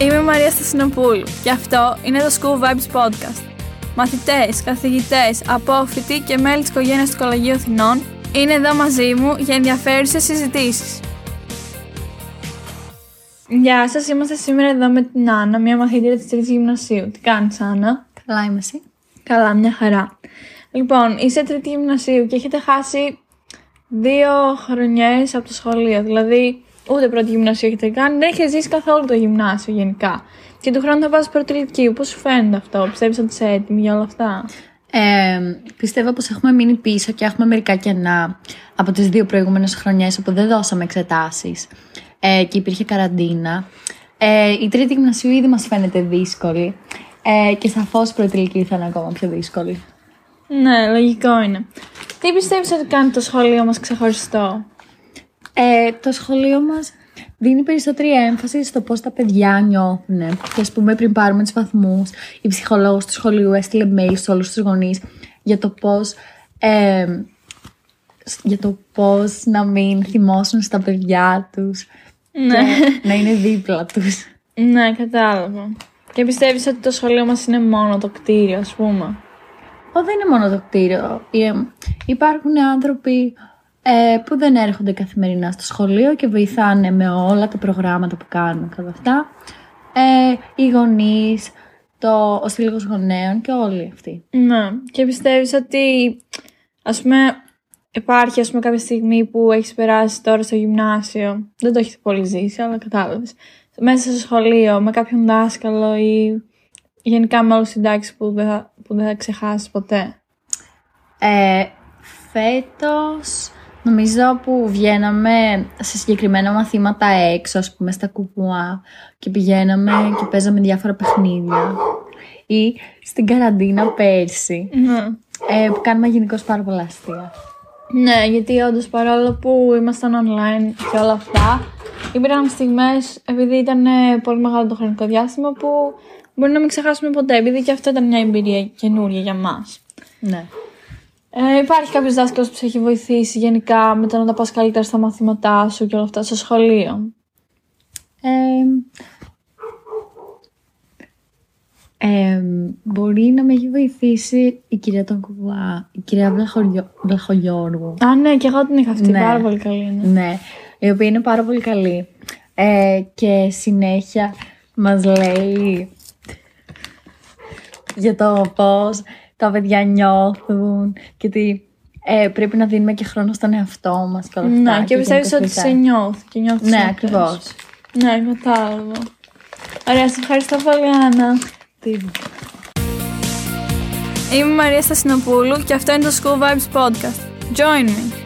Είμαι η Μαρία Στασινοπούλου και αυτό είναι το School Vibes Podcast. Μαθητές, καθηγητές, απόφοιτοι και μέλη της οικογένειας του Κολεγίου Αθηνών είναι εδώ μαζί μου για ενδιαφέρουσες συζητήσεις. Γεια σας, είμαστε σήμερα εδώ με την Άννα, μια μαθήτρια της τρίτης γυμνασίου. Τι κάνεις Άννα; Καλά είμαι εσύ. Καλά, μια χαρά. Λοιπόν, είσαι τρίτη γυμνασίου και έχετε χάσει δύο χρονιές από το σχολείο. Δηλαδή, ούτε πρώτη γυμνασίου έχετε κάνει, δεν έχετε ζήσει καθόλου το γυμνάσιο γενικά. Και του χρόνου θα βάζει πρώτη ηλικίου. Πώς σου φαίνεται αυτό, πιστεύεις ότι είσαι έτοιμη για όλα αυτά; Ε, πιστεύω πως έχουμε μείνει πίσω και έχουμε μερικά κενά από τις δύο προηγούμενες χρονιές όπου δεν δώσαμε εξετάσεις ε, και υπήρχε καραντίνα. Ε, η τρίτη γυμνασίου ήδη μας φαίνεται δύσκολη ε, και σαφώς η πρώτη ηλικίου θα είναι ακόμα πιο δύσκολη. Ναι, λογικό είναι. Τι πιστεύεις ότι κάνει το σχολείο μας ξεχωριστό; Ε, το σχολείο μας δίνει περισσότερη έμφαση στο πώς τα παιδιά νιώθουν. Και ας πούμε πριν πάρουμε τους βαθμούς, η ψυχολόγος του σχολείου έστειλε mail σε όλους τους γονείς για το πώς... Ε, για το πώς να μην θυμώσουν στα παιδιά τους Ναι. και να είναι δίπλα τους. Ναι, κατάλαβα. Και πιστεύεις ότι το σχολείο μας είναι μόνο το κτίριο, ας πούμε; Ω, δεν είναι μόνο το κτίριο. Ε, υπάρχουν άνθρωποι ε, που δεν έρχονται καθημερινά στο σχολείο και βοηθάνε με όλα τα προγράμματα που κάνουμε και όλα αυτά. Ε, οι γονείς, το, ο σύλλογος γονέων και όλοι αυτοί. Ναι. Και πιστεύεις ότι, ας πούμε, υπάρχει ας πούμε κάποια στιγμή που έχεις περάσει τώρα στο γυμνάσιο, δεν το έχεις πολύ ζήσει, αλλά κατάλαβες, μέσα στο σχολείο με κάποιον δάσκαλο ή γενικά με όλους συντάξεις που δεν θα, που δεν θα ξεχάσεις ποτέ; Ε, φέτος νομίζω που βγαίναμε σε συγκεκριμένα μαθήματα έξω, ας πούμε στα κουπουά και πηγαίναμε και παίζαμε διάφορα παιχνίδια. Ή στην καραντίνα πέρσι, Ναι. ε, που κάνουμε γενικώς πάρα πολλά αστεία. Ναι, γιατί όντως παρόλο που ήμασταν online και όλα αυτά, υπήρχαν στιγμές, επειδή ήταν ε, πολύ μεγάλο το χρονικό διάστημα, που μπορεί να μην ξεχάσουμε ποτέ, επειδή και αυτό ήταν μια εμπειρία καινούρια για μας. Ναι. Ε, υπάρχει κάποιος δάσκαλος που σε έχει βοηθήσει γενικά με το να τα πας καλύτερα στα μαθήματά σου και όλα αυτά στο σχολείο; Ε, ε, μπορεί να με έχει βοηθήσει η κυρία τον Κουβά, η κυρία Βλαχογιώ- Βλαχογιώργου. Α, ναι, και εγώ την είχα αυτή. Ναι. Πάρα πολύ καλή είναι. Ναι, η οποία είναι πάρα πολύ καλή. Ε, και συνέχεια μας λέει για το πώς τα παιδιά νιώθουν και ότι ε, πρέπει να δίνουμε και χρόνο στον εαυτό μας και όλα αυτά. Ναι, και πιστεύεις γενικώς ότι σε βοηθάει. νιώθεις και νιώθεις. Ναι, ακριβώς. Ναι, κατάλαβα. Ωραία, σε ευχαριστώ πολύ, Άννα. Τι- Είμαι η Μαρία Στασινοπούλου και αυτό είναι το School Vibes Podcast. Join me!